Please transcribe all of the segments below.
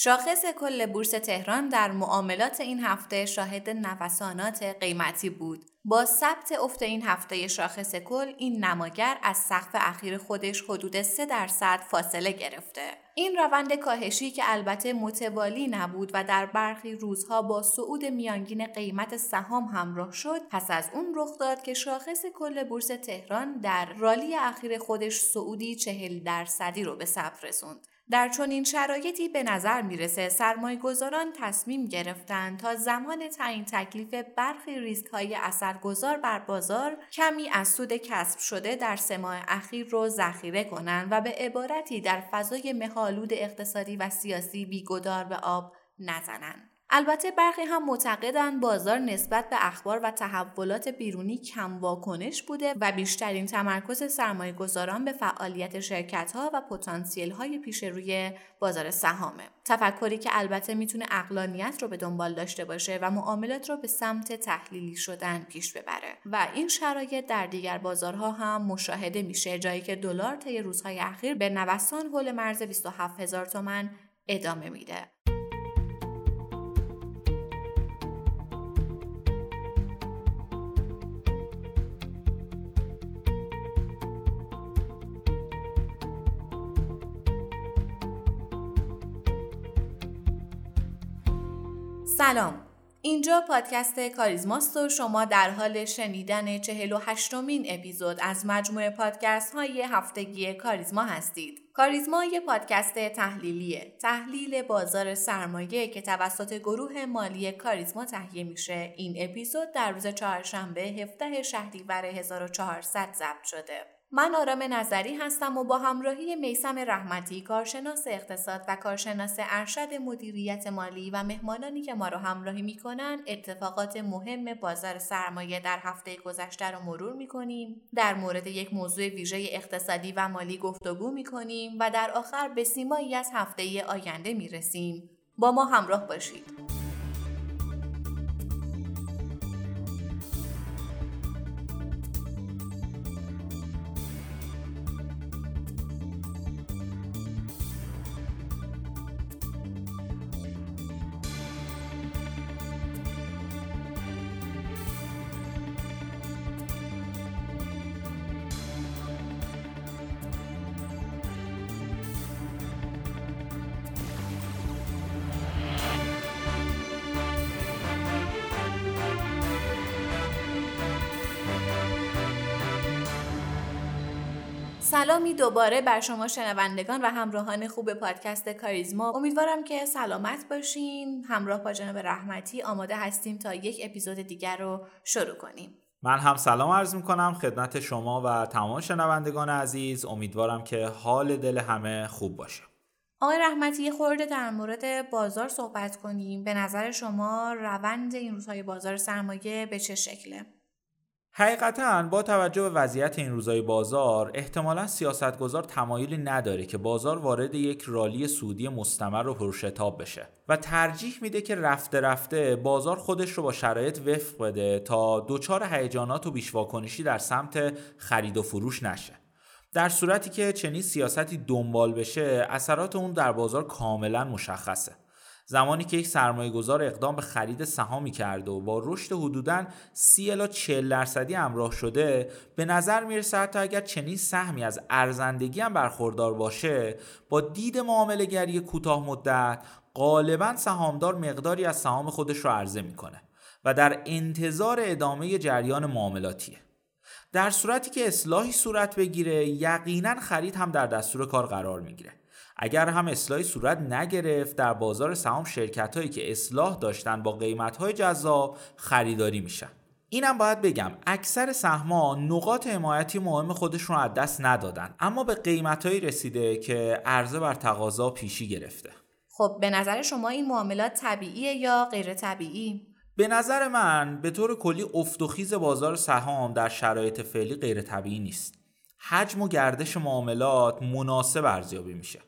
شاخص کل بورس تهران در معاملات این هفته شاهد نوسانات قیمتی بود. با ثبت افت این هفته شاخص کل این نماگر از سقف اخیر خودش حدود 3 درصد فاصله گرفته. این روند کاهشی که البته متوالی نبود و در برخی روزها با صعود میانگین قیمت سهام همراه شد پس از اون رخ داد که شاخص کل بورس تهران در رالی اخیر خودش صعودی چهل درصدی رو به ثبت رسوند. در چنین شرایطی به نظر می‌رسه سرمایه گذاران تصمیم گرفتند تا زمان تعیین تکلیف برخی ریسک های اثرگذار بر بازار کمی از سود کسب شده در سه ماه اخیر رو ذخیره کنند و به عبارتی در فضای مهالود اقتصادی و سیاسی بیگدار به آب نزنند. البته برخی هم معتقدند بازار نسبت به اخبار و تحولات بیرونی کم واکنش بوده و بیشترین تمرکز سرمایه گذاران به فعالیت شرکت ها و پتانسیل های پیش روی بازار سهامه. تفکری که البته می‌تونه اقلانیت رو به دنبال داشته باشه و معاملات رو به سمت تحلیلی شدن پیش ببره و این شرایط در دیگر بازارها هم مشاهده میشه جایی که دلار طی روزهای اخیر به نوسان حول مرز 27 هزار تومن ادامه میده. سلام اینجا پادکست کاریزماست و شما در حال شنیدن 48 مین اپیزود از مجموعه پادکست های هفتگی کاریزما هستید. کاریزما یه پادکست تحلیلیه. تحلیل بازار سرمایه که توسط گروه مالی کاریزما تهیه میشه. این اپیزود در روز چهارشنبه 17 شهریور 1400 ضبط شده. من آرام نظری هستم و با همراهی میسم رحمتی کارشناس اقتصاد و کارشناس ارشد مدیریت مالی و مهمانانی که ما را همراهی می‌کنن اتفاقات مهم بازار سرمایه در هفته گذشته را مرور می‌کنیم. در مورد یک موضوع ویژه اقتصادی و مالی گفتگو می‌کنیم و در آخر به سیمایی از هفته آینده می‌رسیم. با ما همراه باشید. سلامی دوباره بر شما شنوندگان و همراهان خوب پادکست کاریزما. امیدوارم که سلامت باشین. همراه با جناب رحمتی آماده هستیم تا یک اپیزود دیگر رو شروع کنیم. من هم سلام عرض می کنم خدمت شما و تمام شنوندگان عزیز. امیدوارم که حال دل همه خوب باشه. آقای رحمتی خورده در مورد بازار صحبت کنیم. به نظر شما روند این روزهای بازار سرمایه به چه شکله؟ حقیقتا با توجه به وضعیت این روزای بازار احتمالا سیاستگزار تمایلی نداره که بازار وارد یک رالی سودی مستمر و پرشتاب بشه و ترجیح میده که رفته رفته بازار خودش رو با شرایط وفق بده تا دچار هیجانات و بیشواکنشی در سمت خرید و فروش نشه. در صورتی که چنین سیاستی دنبال بشه اثرات اون در بازار کاملا مشخصه. زمانی که یک سرمایه گذار اقدام به خرید سهامی کرده و با رشد حدوداً 30 الی 40 درصدی همراه شده به نظر می‌رسه حتی اگر چنین سهمی از ارزندگی هم برخوردار باشه با دید معامله گری کوتاه مدت غالبا سهامدار مقداری از سهام خودش رو عرضه می‌کنه و در انتظار ادامه جریان معاملاتیه. در صورتی که اصلاحی صورت بگیره یقینا خرید هم در دستور کار قرار می‌گیره. اگر هم اصلاحی صورت نگرفت در بازار سهام شرکت هایی که اصلاح داشتن با قیمت های جذاب خریداری میشن. اینم باید بگم اکثر سهما نقاط حمایتی مهم خودشون رو از دست ندادن اما به قیمتهایی رسیده که عرضه بر تقاضا پیشی گرفته. خب به نظر شما این معاملات طبیعیه یا غیر طبیعی؟ به نظر من به طور کلی افت و خیز بازار سهام در شرایط فعلی غیر طبیعی نیست. حجم و گردش معاملات مناسب ارزیابی میشه.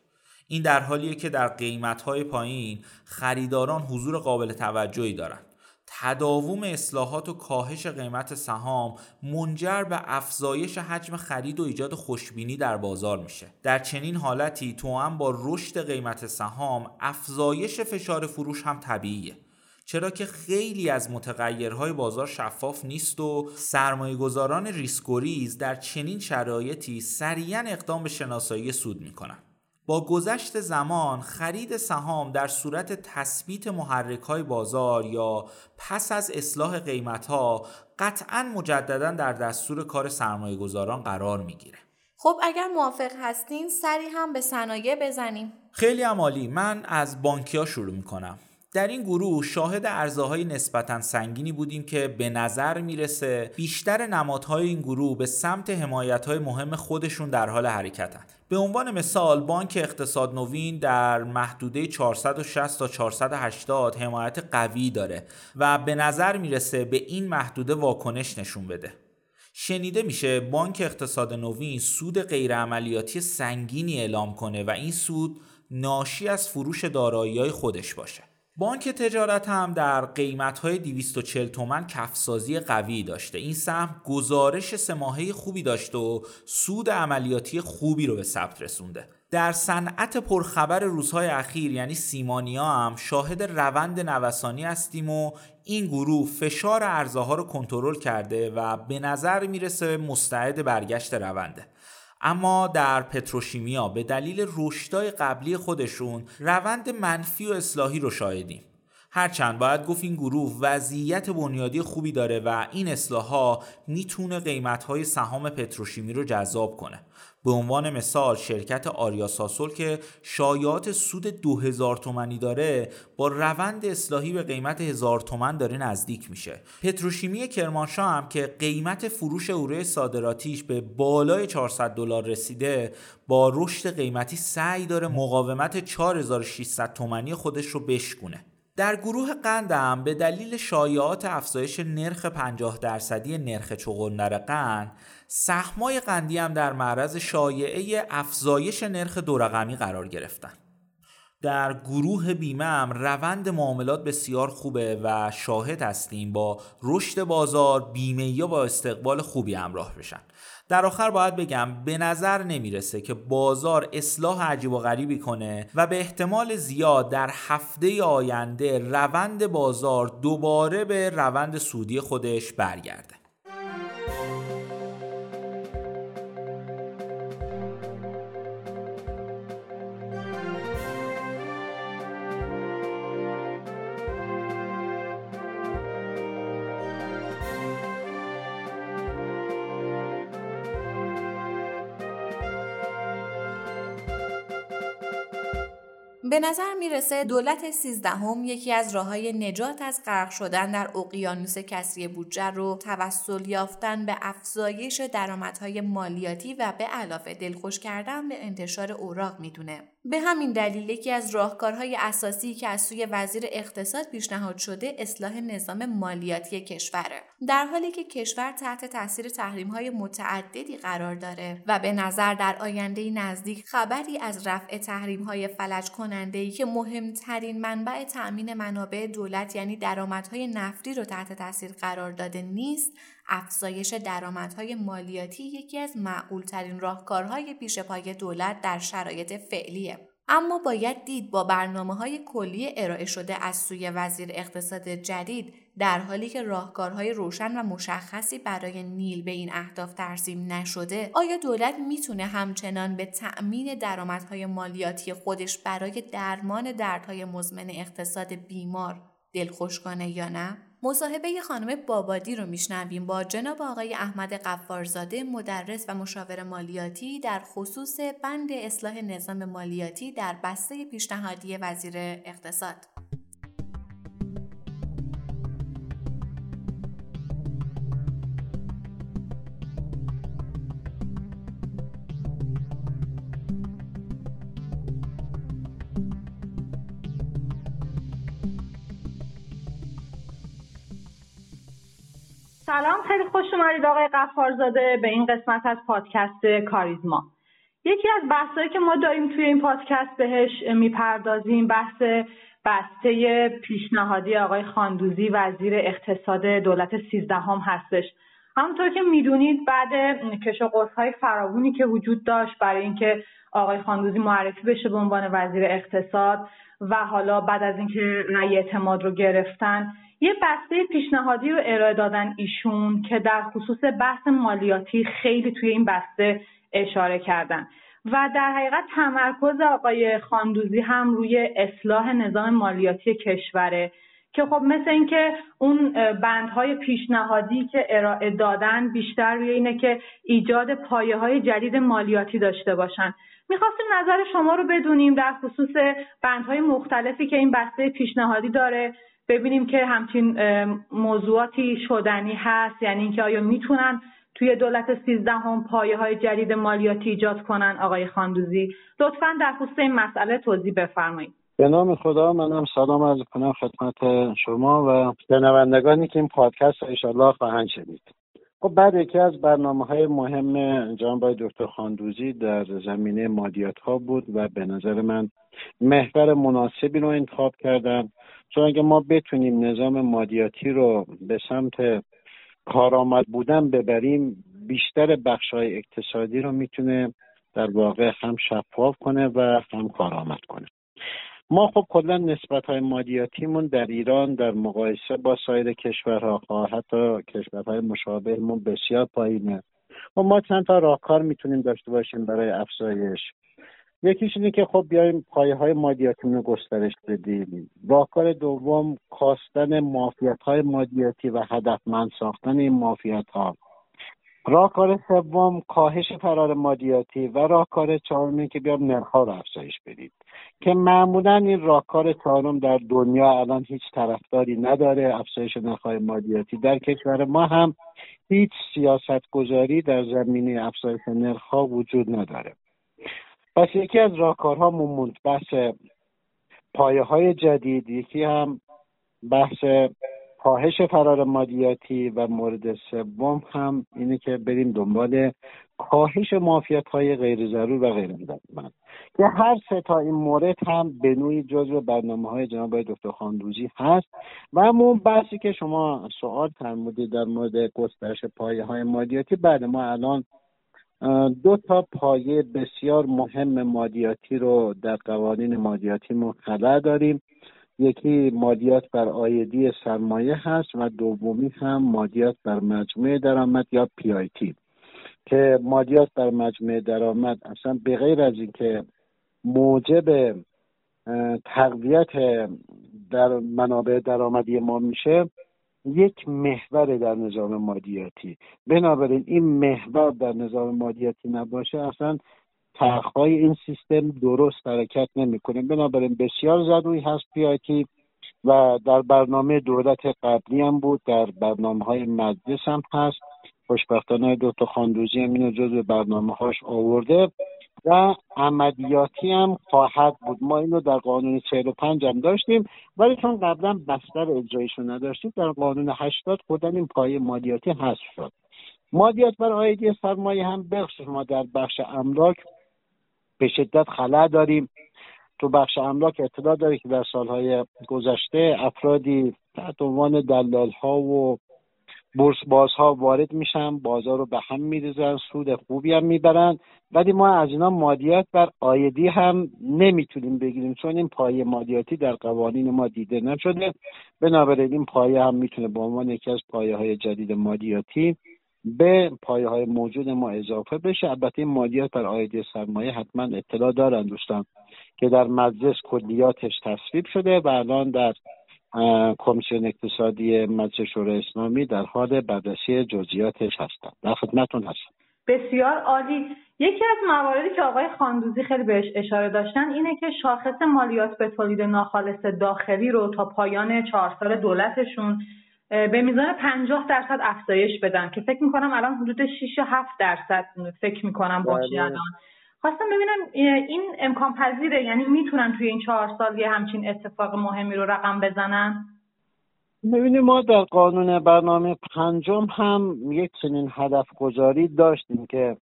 این در حالیه که در قیمت‌های پایین خریداران حضور قابل توجهی دارند. تداوم اصلاحات و کاهش قیمت سهام منجر به افزایش حجم خرید و ایجاد خوشبینی در بازار میشه. در چنین حالتی توأم با رشد قیمت سهام افزایش فشار فروش هم طبیعیه. چرا که خیلی از متغیرهای بازار شفاف نیست و سرمایه گذاران ریسک‌گریز در چنین شرایطی سریعا اقدام به شناسایی سود می‌کنن با گذشت زمان خرید سهام در صورت تثبیت محرک های بازار یا پس از اصلاح قیمت ها قطعا مجددا در دستور کار سرمایه گذاران قرار می‌گیره. خب اگر موافق هستین سری هم به صنایع بزنیم. خیلی عمالی. من از بانکیا شروع می‌کنم. در این گروه شاهد ارزاهای نسبتا سنگینی بودیم که به نظر می‌رسه بیشتر نمادهای این گروه به سمت حمایتهای مهم خودشون در حال حرکتن. به عنوان مثال بانک اقتصاد نوین در محدوده 460 تا 480 حمایت قوی داره و به نظر می‌رسه به این محدوده واکنش نشون بده. شنیده میشه بانک اقتصاد نوین سود غیرعملیاتی سنگینی اعلام کنه و این سود ناشی از فروش دارایی خودش باشه. بانک تجارت هم در قیمت های 240 تومن کفسازی قوی داشته. این سهم گزارش سماهه خوبی داشته و سود عملیاتی خوبی رو به ثبت رسونده. در صنعت پرخبر روزهای اخیر یعنی سیمانیا هم شاهد روند نوسانی هستیم و این گروه فشار ارزها رو کنترل کرده و به نظر می‌رسه مستعد برگشت رونده. اما در پتروشیمیا به دلیل رشدای قبلی خودشون روند منفی و اصلاحی رو شاهدیم هرچند باید گفت این گروه وضعیت بنیادی خوبی داره و این اصلاحها می‌تونه قیمتهای سهام پتروشیمی رو جذاب کنه. به عنوان مثال شرکت آریا ساسول که شایعات سود 2000 تومنی داره با روند اصلاحی به قیمت 1000 تومن داره نزدیک میشه. پتروشیمی کرمانشاه هم که قیمت فروش اوره صادراتیش به بالای 400 دلار رسیده با رشد قیمتی سعی داره مقاومت 4600 تومنی خودش رو بشکونه. در گروه قندم به دلیل شایعات افزایش نرخ 50 درصدی نرخ چغندر قند سهمای قندی هم در معرض شایعه افزایش نرخ دو رقمی قرار گرفتن. در گروه بیمه هم روند معاملات بسیار خوبه و شاهد هستیم با رشد بازار بیمه یا با استقبال خوبی همراه بشن. در آخر باید بگم به نظر نمی‌رسه که بازار اصلاح عجیب و غریبی کنه و به احتمال زیاد در هفته آینده روند بازار دوباره به روند سودی خودش برگرده. به نظر می‌رسه دولت سیزدهم یکی از راه های نجات از غرق شدن در اقیانوس کسری بودجه رو توسل یافتن به افزایش درآمدهای مالیاتی و به علاوه دلخوش کردن به انتشار اوراق می‌دونه. به همین دلیل یکی از راهکارهای اساسی که از سوی وزیر اقتصاد پیشنهاد شده اصلاح نظام مالیاتی کشوره. در حالی که کشور تحت تاثیر تحریم‌های متعددی قرار داره و به نظر در آینده نزدیک خبری از رفع تحریم‌های فلج کننده که مهمترین منبع تأمین منابع دولت یعنی درآمدهای نفتی رو تحت تاثیر قرار داده نیست افزایش درآمدهای مالیاتی یکی از معقولترین راهکارهای پیش پای دولت در شرایط فعلیه. اما باید دید با برنامه های کلی ارائه شده از سوی وزیر اقتصاد جدید در حالی که راهکارهای روشن و مشخصی برای نیل به این اهداف ترسیم نشده آیا دولت می‌تونه همچنان به تأمین درآمدهای مالیاتی خودش برای درمان دردهای مزمن اقتصاد بیمار دلخوش کنه یا نه مصاحبه خانم بابادی رو میشنویم با جناب آقای احمد قفارزاده مدرس و مشاور مالیاتی در خصوص بند اصلاح نظام مالیاتی در بسته پیشنهادی وزیر اقتصاد. سلام خیلی خوش اومدید آقای قفارزاده به این قسمت از پادکست کاریزما. یکی از بحثایی که ما داریم توی این پادکست بهش می‌پردازیم بحث بسته پیشنهادی آقای خاندوزی وزیر اقتصاد دولت سیزدهم هستش. همونطور که می‌دونید بعد کش و های فراوونی که وجود داشت برای اینکه آقای خاندوزی معرفی بشه به عنوان وزیر اقتصاد و حالا بعد از اینکه رأی اعتماد رو گرفتن یه بسته پیشنهادی رو ارائه دادن ایشون که در خصوص بحث مالیاتی خیلی توی این بسته اشاره کردن. و در حقیقت تمرکز آقای خاندوزی هم روی اصلاح نظام مالیاتی کشوره که خب مثل اینکه اون بندهای پیشنهادی که ارائه دادن بیشتر روی اینه که ایجاد پایه های جدید مالیاتی داشته باشن. می‌خواستیم نظر شما رو بدونیم در خصوص بندهای مختلفی که این بسته پیشنهادی داره. ببینیم که همچین موضوعاتی شدنی هست. یعنی اینکه آیا می‌تونن توی دولت سیزدهم پایه های جدید مالیاتی ایجاد کنن؟ آقای خاندوزی لطفا در خصوص این مسئله توضیح بفرمایید. به نام خدا منم سلام عرض کنم خدمت شما و شنوندگانی که این پادکست ایشالله خواهند شنید. خب بعد یکی از برنامه های مهم جناب دکتر خاندوزی در زمینه مادیات ها بود و به نظر من محور مناسبی رو انتخاب کردن. چون اگه ما بتونیم نظام مادیاتی رو به سمت کارآمد بودن ببریم بیشتر بخش های اقتصادی رو می‌تونه در واقع هم شفاف کنه و هم کارآمد کنه. ما خب کلا نسبت های مادیاتیمون در ایران در مقایسه با سایر کشورها حتی کشورهای مشابهمون بسیار پایینه. و خب ما چند تا راهکار می‌تونیم داشته باشیم برای افزایش. یکیش اینه که خب بیایم پایه های مادیاتیمون رو گسترش بدیم. راهکار دوم کاستن مافیت های مادیاتی و هدفمند ساختن این مافیت ها راهکار سوم کاهش فرار مادیاتی و راهکار چهارم که بیام نرخها رو افزایش بدید. که معمولا این راهکار چهارم در دنیا الان هیچ طرفداری نداره افزایش نرخهای مادیاتی در کشور ما هم هیچ سیاست گذاری در زمینه افزایش نرخها وجود نداره. پس یکی از راهکارها بحث پایه های جدید یکی هم بحث کاهش فرار مالیاتی و مورد سوم هم اینه که بریم دنبال کاهش مافیت های غیر ضرور و غیر من که هر سه تا این مورد هم به نوعی جزو برنامه های جناب دکتر خاندوزی هست. و اون بحثی که شما سوال فرمودید در مورد گسترش پایه های مالیاتی بعد ما الان دو تا پایه بسیار مهم مادیاتی رو در قوانین مادیاتی خلا داریم. یکی مالیات بر آیدی سرمایه هست و دومی هم مالیات بر مجموعه درآمد یا پی آی تی که مالیات بر مجموعه درآمد اصلا به غیر از اینکه موجب تقویت در منابع درآمدی ما میشه یک محور در نظام مادیاتی. بنابراین این محور در نظام مادیاتی نباشه اصلا ترخهای این سیستم درست حرکت نمی‌کنه. بنابراین بسیار ضروری هست پیاتی و در برنامه دولت قبلی هم بود در برنامه های مجلس هم هست. خوشبختانه دکتر خاندوزی هم اینو جز برنامه هاش آورده و عملیاتی هم خواهد بود. ما اینو در قانون 45 هم داشتیم ولی چون قبلا بستر اجرایشون نداشتیم در قانون 80 خودن این پایه مالیاتی حذف شد. مالیات بر آیدی سرمایه هم بخش ما در بخش املاک به شدت خلا داریم. تو بخش املاک اطلاع داره که در سالهای گذشته افرادی تحت عنوان دلال ها و بورس باز ها وارد میشن بازار رو به هم میریزن سود خوبی هم می‌برن. ولی ما از اینا مادیات بر آیدی هم نمی‌تونیم بگیریم چون این پایه مادیاتی در قوانین ما دیده نشده. بنابراین این پایه هم می‌تونه به عنوان یکی از پایه های جدید مادیاتی به پایه های موجود ما اضافه بشه. البته این مالیات بر آیدی سرمایه حتما اطلاع دارن دوستان که در مجلس کلیاتش تصویب شده و الان در کمیسیون اقتصادی مجلس شورای اسلامی در حال بررسی جزئیاتش هستند. در خدمتتون هستم. بسیار عالی. یکی از مواردی که آقای خاندوزی خیلی بهش اشاره داشتن اینه که شاخص مالیات به تولید ناخالص داخلی رو تا پایان چهار سال دولتشون به میزان پنجاه درصد افزایش بدن که فکر می‌کنم الان حدود 6 و 7 درصد فکر می‌کنم باشه بله. الان خواستم ببینم این امکان پذیره؟ یعنی می‌تونن توی این چهار سال یه همچین اتفاق مهمی رو رقم بزنن؟ ببینیم ما در قانون برنامه پنجم هم یک چنین هدف گذاری داشتیم که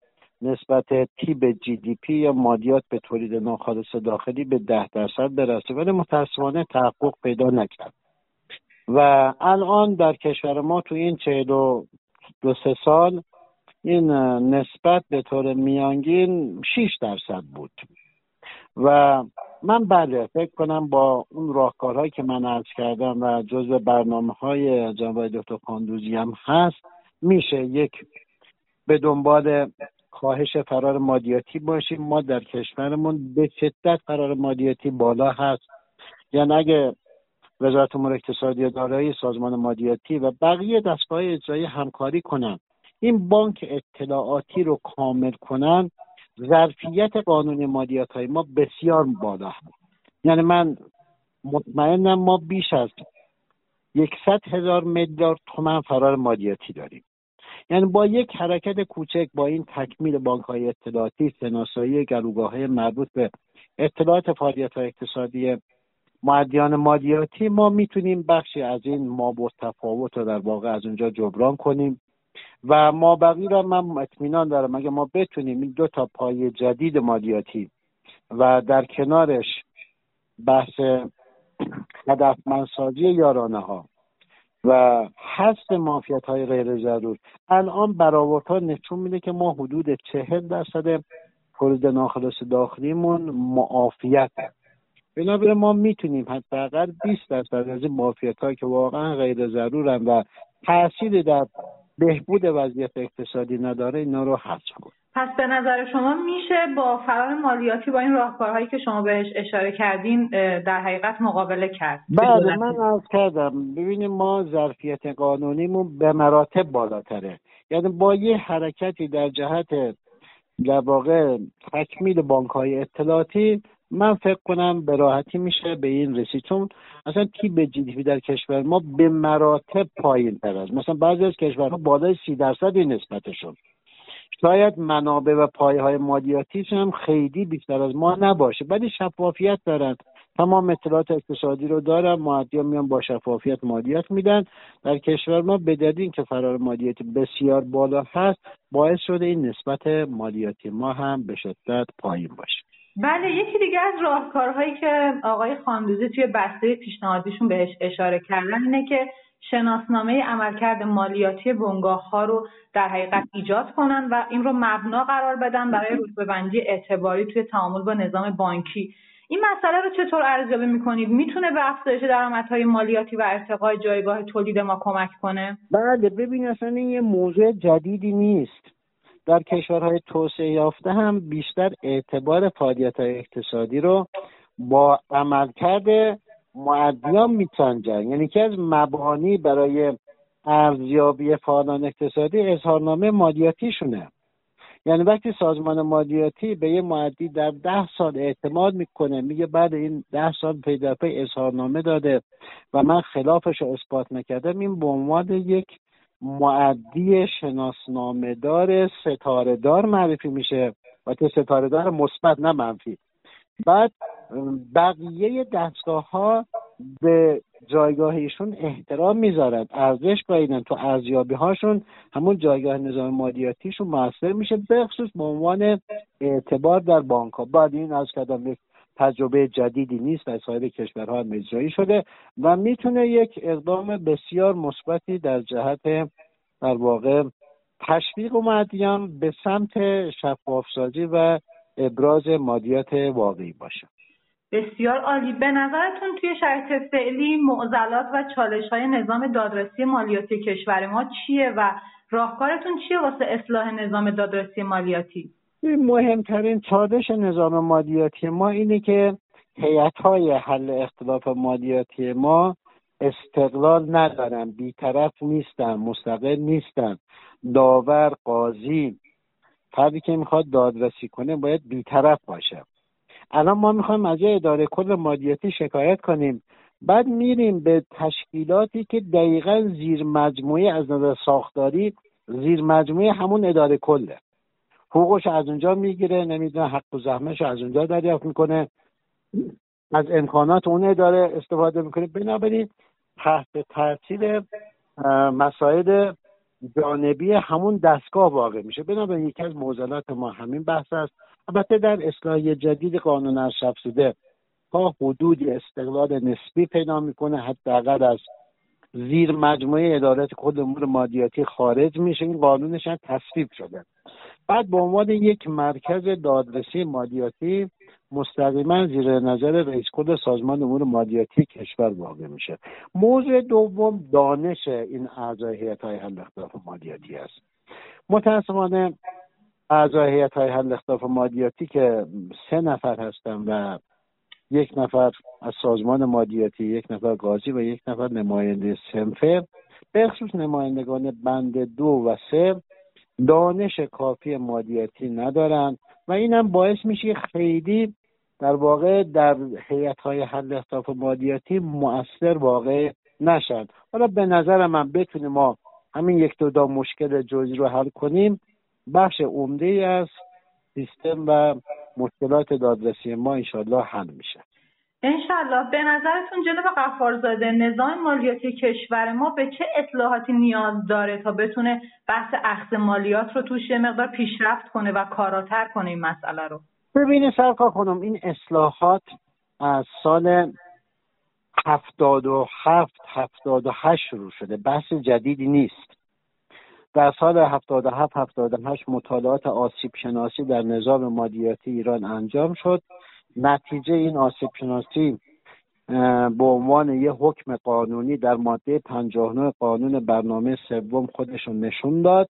نسبت تی به جی دی پی یا مادیات به تولید ناخالص داخلی به ده درصد برسه ولی متاسفانه تحقق پیدا نکرد. و الان در کشور ما تو این چهل و دو سه سال این نسبت به طور میانگین 6 درصد بود. و من بله فکر کنم با اون راهکارهایی که من عرض کردم و جزء برنامه های جنبه دکتر خاندوزی هم هست میشه یک به دنبال کاهش فرار مادیاتی باشیم. ما در کشورمون به شدت فرار مادیاتی بالا هست. یعنی اگه وزارت امور اقتصادی و دارایی سازمان مادیاتی و بقیه دستگاه اجرایی همکاری کنن این بانک اطلاعاتی رو کامل کنن ظرفیت قانون مالیات های ما بسیار بالا هست یعنی من مطمئنم ما بیش از یکصد هزار میلیارد تومن فرار مالیاتی داریم. یعنی با یک حرکت کوچک با این تکمیل بانک های اطلاعاتی شناسایی گروگاه های مربوط به اطلاعات فعالیت های اقتصادی معدیان مالیاتی ما می‌تونیم بخشی از این ما تفاوت رو در واقع از اونجا جبران کنیم و ما بقیه را من اطمینان دارم اگه ما بتونیم این دو تا پای جدید مالیاتی و در کنارش بحث هدفمندسازی یارانه ها و حذف مافیت های غیر ضرور الان برآوردها نشون میده که ما حدود چهل درصد تولید ناخالص داخلیمون معافیت بنابراین ما می‌تونیم حداقل 20 درصد از این معافیت هایی که واقعا غیر ضرورن و تاثیر در بهبود وضعیت اقتصادی نداره اینا رو حذف کن پس به نظر شما میشه با فرار مالیاتی با این راهکارهایی که شما بهش اشاره کردین در حقیقت مقابله کرد؟ بله من از کردم ببینیم ما ظرفیت قانونیمون به مراتب بالاتره. یعنی با یه حرکتی در جهت در واقع تکمیل بانک های اطلاعاتی من فکر کنم به راحتی میشه به این رسید. چون اصلا کی به جی در کشور ما به مراتب پایین تر است مثلا بعضی از کشورها بالای سی درصد این نسبتشون. شاید منابع و پایه های مالیاتیش هم خیلی بیشتر از ما نباشه ولی شفافیت دارن. تمام اطلاعات اقتصادی رو دارن معدیا میان با شفافیت مالیات میدن. در کشور ما به دلیل که فرار مالیاتی بسیار بالا هست باعث شده این نسبت مالیاتی ما هم به شدت پایین باشه. بله یکی دیگه از راهکارهایی که آقای خاندوزی توی بسته پیشنهادیشون بهش اشاره کردن اینه که شناسنامه عملکرد مالیاتی بنگاه ها رو در حقیقت ایجاد کنن و این رو مبنا قرار بدن برای رتبه‌بندی اعتباری توی تعامل با نظام بانکی. این مسئله رو چطور ارزیابی می‌کنید؟ می‌تونه به افزایش درآمدهای مالیاتی و ارتقای جایگاه تولید ما کمک کنه؟ بله ببین اصلا این یه موضوع جدیدی نیست. در کشورهای توسعه یافته هم بیشتر اعتبار فعالیت اقتصادی رو با عملکرد معدیان میسنجن یعنی که از مبانی برای ارزیابی فعالان اقتصادی اظهارنامه مالیاتیشونه. یعنی وقتی سازمان مالیاتی به یه معدی در ده سال اعتماد می‌کنه میگه بعد این ده سال پی در پی اظهارنامه داده و من خلافش رو اثبات نکردم این به عنوان یک معدی شناسنامه دار ستاره دار معرفی میشه. و که ستاره دار مثبت نه منفی. بعد بقیه دستگاه ها به جایگاه ایشون احترام می‌ذارن ارزش قایدن تو ارزیابی هاشون همون جایگاه نظام مالیاتیشون موثر میشه بخصوص به عنوان اعتبار در بانک ها بعد این از کردم یک تجربه جدیدی نیست در سایر کشورها هم شده و می‌تونه یک اقدام بسیار مثبتی در جهت در واقع تشویق مادیان به سمت شفافسازی و ابراز مادیات واقعی باشه. بسیار عالی. به نظرتون توی شرایط فعلی معضلات و چالش های نظام دادرسی مالیاتی کشور ما چیه و راهکارتون چیه واسه اصلاح نظام دادرسی مالیاتی؟ مهمترین چالش نظام مالیاتی ما اینه که هیئت های حل اختلاف مالیاتی ما استقلال ندارن. بیطرف نیستن مستقل نیستن. داور قاضی فردی که می‌خواد دادرسی کنه باید بیطرف باشه. الان ما می‌خوایم از اداره کل مالیاتی شکایت کنیم. بعد میریم به تشکیلاتی که دقیقا زیر مجموعه از نظر ساختاری زیر مجموعه همون اداره کله. حقوقش از اونجا می‌گیره نمی‌دونه حق و زحمش از اونجا دریافت می‌کنه. از امکانات اون اداره استفاده می‌کنه. بنابراین تحت تاثیر مسائل جانبی همون دستگاه واقع میشه. بنابراین یکی از معضلات ما همین بحث است. البته در اصلاحی جدید قانون ارشد تا حدودی استقلال نسبی پیدا می‌کنه. حداقل از زیر مجموعه ادارات خود امور مادیاتی خارج میشه. این قانونش هم تصویب شده. بعد به عنوان یک مرکز دادرسی مالیاتی مستقیما زیر نظر رئیس کل سازمان امور مالیاتی کشور واقع میشه. موضوع دوم دانش این اعضای هیئت های حل اختلاف مالیاتی است. متاسفانه اعضای هیئت های حل اختلاف مالیاتی که سه نفر هستن و یک نفر از سازمان مالیاتی یک نفر قاضی و یک نفر نماینده سنفه به خصوص نمایندگان بند دو و سه دانش کافی مالیاتی ندارند و اینم باعث میشه خیلی در واقع در حیات های حل اختلاف مالیاتی مؤثر واقع نشد حالا به نظر من بتونیم ما همین یک دو دا مشکل جزئی رو حل کنیم بخش عمده از سیستم و مشکلات دادرسی ما انشالله حل میشه. انشالله به نظرتون جناب قفارزاده نظام مالیاتی کشور ما به چه اصلاحاتی نیاز داره تا بتونه بحث اخذ مالیات رو توش یه مقدار پیشرفت کنه و کاراتر کنه این مسئله رو؟ ببینید سرکار خانم این اصلاحات از سال هفتاد و هفت هفتاد و هشت شروع شده. بحث جدیدی نیست. در سال هفتاد و هفت هفتاد و هشت مطالعات آسیب شناسی در نظام مالیاتی ایران انجام شد. نتیجه این آسیب شناسی به عنوان یه حکم قانونی در ماده 59 قانون برنامه سوم خودشون نشون داد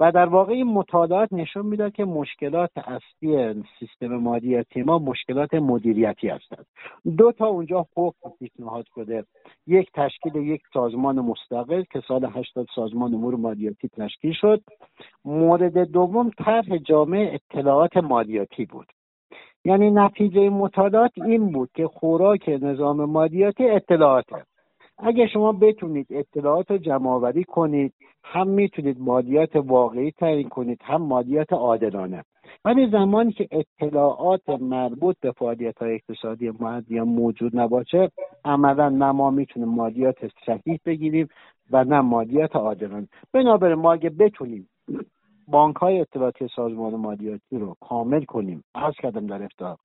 و در واقع این مطالعات نشون می‌داد که مشکلات اصلی سیستم مالیاتی ما مشکلات مدیریتی هستند. دو تا اونجا حکم پیشنهاد شده. یک تشکیل یک سازمان مستقل که سال 80 سازمان امور مالیاتی تشکیل شد. مورد دوم طرح جامعه اطلاعات مالیاتی بود. یعنی نتیجه مطالعات این بود که خوراک نظام مالیاتی اطلاعاته. اگه شما بتونید اطلاعات رو کنید هم می‌تونید مالیات واقعی تعیین کنید هم مالیات عادلانه. ولی زمانی که اطلاعات مربوط به فعالیت های اقتصادی مادیا موجود نباشه عملا نه ما می‌تونیم مالیات صحیح بگیریم و نه مالیات عادلانه. بنابراین ما اگه بتونیم بانک های اطلاعاتی سازمان مالیاتی رو کامل کنیم. از کردم در افتار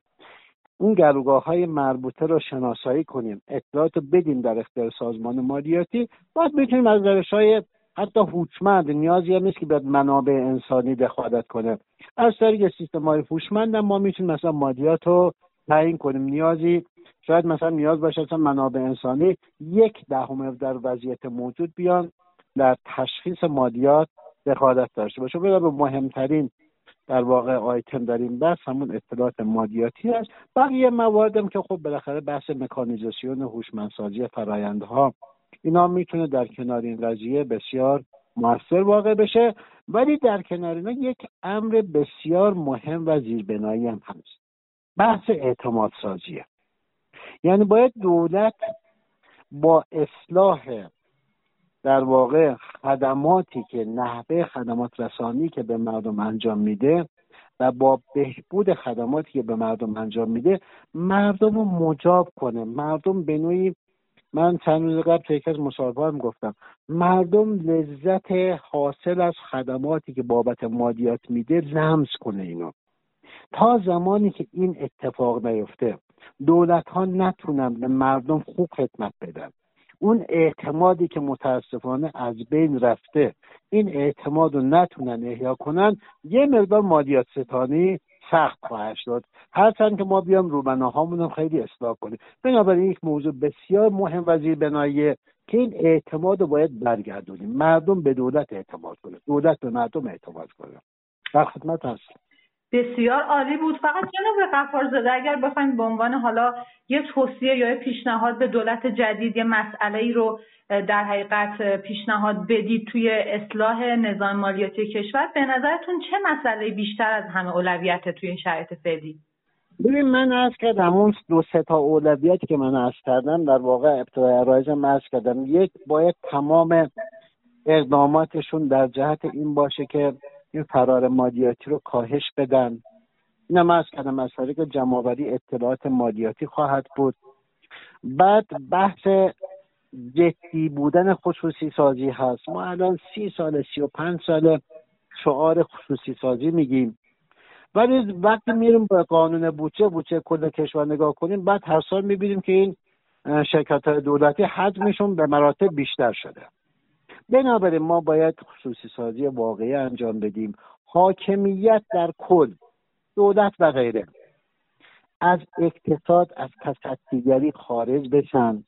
اون گروگاه های مربوطه رو شناسایی کنیم. اطلاعات بدیم در اختیار سازمان مالیاتی. باید می‌تونیم از روش های حتی هوشمند نیازی هم نیست که باید منابع انسانی دخالت کنه. از طریق سیستم های هوشمند ما می‌تونیم مثلا مالیات رو تعیین کنیم. نیازی شاید مثلا نیاز باشه مثلا منابع انسانی یک دهم در وضعیت موجود بیان در تشخیص مالیات دخالت داشته باشه. به مهمترین در واقع آیتم در این بحث همون اطلاعات مادیاتی است. بقیه مواردم که خب بالاخره بحث مکانیزاسیون هوشمندسازی فرایندها اینا می‌تونه در کنار این قضیه بسیار موثر واقع بشه. ولی در کنار اینا یک امر بسیار مهم و زیربنایی هم هست. بحث اعتماد سازیه یعنی باید دولت با اصلاح در واقع خدماتی که نحوه خدمات رسانی که به مردم انجام میده و با بهبود خدماتی که به مردم انجام میده مردم رو مجاب کنه. مردم به نوعی من چند روز قبل یکی از مصاحبه هم گفتم مردم لذت حاصل از خدماتی که بابت مادیات میده لمس کنه اینو. تا زمانی که این اتفاق نیفته دولت ها نتونن به مردم خوب خدمت بدن. اون اعتمادی که متاسفانه از بین رفته این اعتماد رو نتونن احیا کنن یه مقدار مالیات ستانی سخت خواهد شد. هرچند که ما بیام روبناهامون رو خیلی اصلاح کنیم. بنابراین یک موضوع بسیار مهم و زیربناییه که این اعتماد رو باید برگردونیم. مردم به دولت اعتماد کنه. دولت به مردم اعتماد کنه. در خدمت هست بسیار عالی بود. فقط جناب قفار زده اگر بخوایم به عنوان حالا یه توصیه یا یه پیشنهاد به دولت جدید یه مسئله ای رو در حقیقت پیشنهاد بدید توی اصلاح نظام مالیاتی کشور به نظرتون چه مسئله بیشتر از همه اولویت توی این شرایط فعلی؟ ببین من از کردم اون دو سه تا اولویتی که من از کردم در واقع ابتدای عرایز من کردم. یک باید تمام اقداماتشون در جهت این باشه که این فرار مالیاتی رو کاهش بدن. این هم از کردم از طریق جمعآوری اطلاعات مالیاتی خواهد بود. بعد بحث جدی بودن خصوصی سازی هست. ما الان سی سال سی و پنج سال شعار خصوصی سازی میگیم. ولی وقتی میریم به قانون بودجه بودجه کل کشور نگاه کنیم بعد هر سال می‌بینیم که این شرکت های دولتی حجمشون به مراتب بیشتر شده. بنابراین ما باید خصوصی سازی واقعی انجام بدیم. حاکمیت در کل دولت و غیره. از اقتصاد از تصدیگری خارج بشن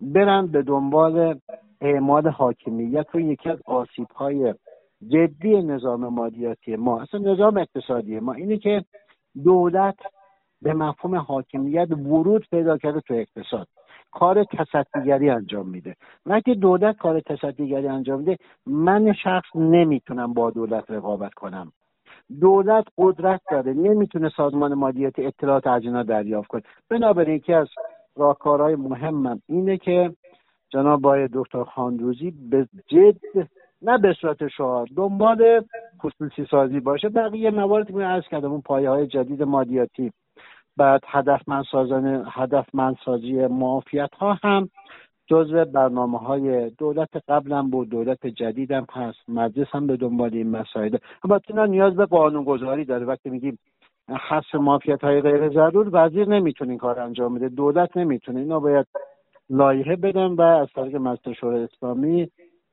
برن به دنبال اعمال حاکمیت رو. یکی از آسیب های جدی نظام مالیاتی ما اصلا نظام اقتصادی ما اینه که دولت به مفهوم حاکمیت ورود پیدا کرده تو اقتصاد. کار تصدیگری انجام میده. وقتی دولت کار تصدیگری انجام میده من شخص نمی‌تونم با دولت رقابت کنم. دولت قدرت داره نمی‌تونه سازمان مالیاتی اطلاعات از اینا دریافت کنه. بنابراین یکی از راهکارهای مهمم اینه که جناب آقای دکتر خاندوزی به جد نه به صورت شعار دنبال خصوصی سازی باشه. بقیه موارد که عرض کردم اون پایه های جدید مالیاتی. بعد هدفمند سازان هدفمند سازی معافیت ها هم جزو برنامه های دولت قبلم بود دولت جدیدم هست. مجلس هم به دنبال این مسائل. البته اینا نیاز به قانونگذاری داره. وقتی میگیم حس مافیت های غیر ضرور وزیر نمی‌تونه این کار انجام بده. دولت نمی‌تونه. اینا باید لایحه بدن و از طریق مجلس شورای اسلامی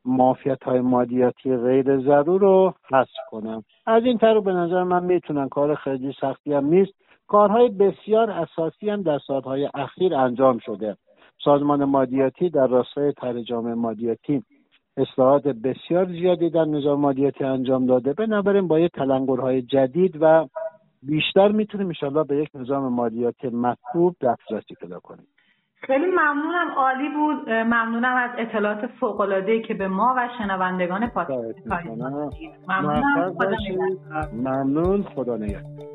مافیت های مالیاتی غیر ضرور رو حذف کنم از این طریق به نظر من می‌تونن. کار خیلی سختی هم نیست. کارهای بسیار اساسی هم در سالهای اخیر انجام شده. سازمان مالیاتی در راستای طرح جامعه مالیاتی اصلاحات بسیار زیادی در نظام مالیاتی انجام داده. بنابراین با یک تلنگرهای جدید و بیشتر می‌تونیم انشاءالله به یک نظام مالیاتی مطلوب دسترسی پیدا کنیم. خیلی ممنونم. عالی بود. ممنونم از اطلاعات فوق العاده که به ما و شنوندگان پادکست ممنونم. خدا ممنون. خدا نگهدار.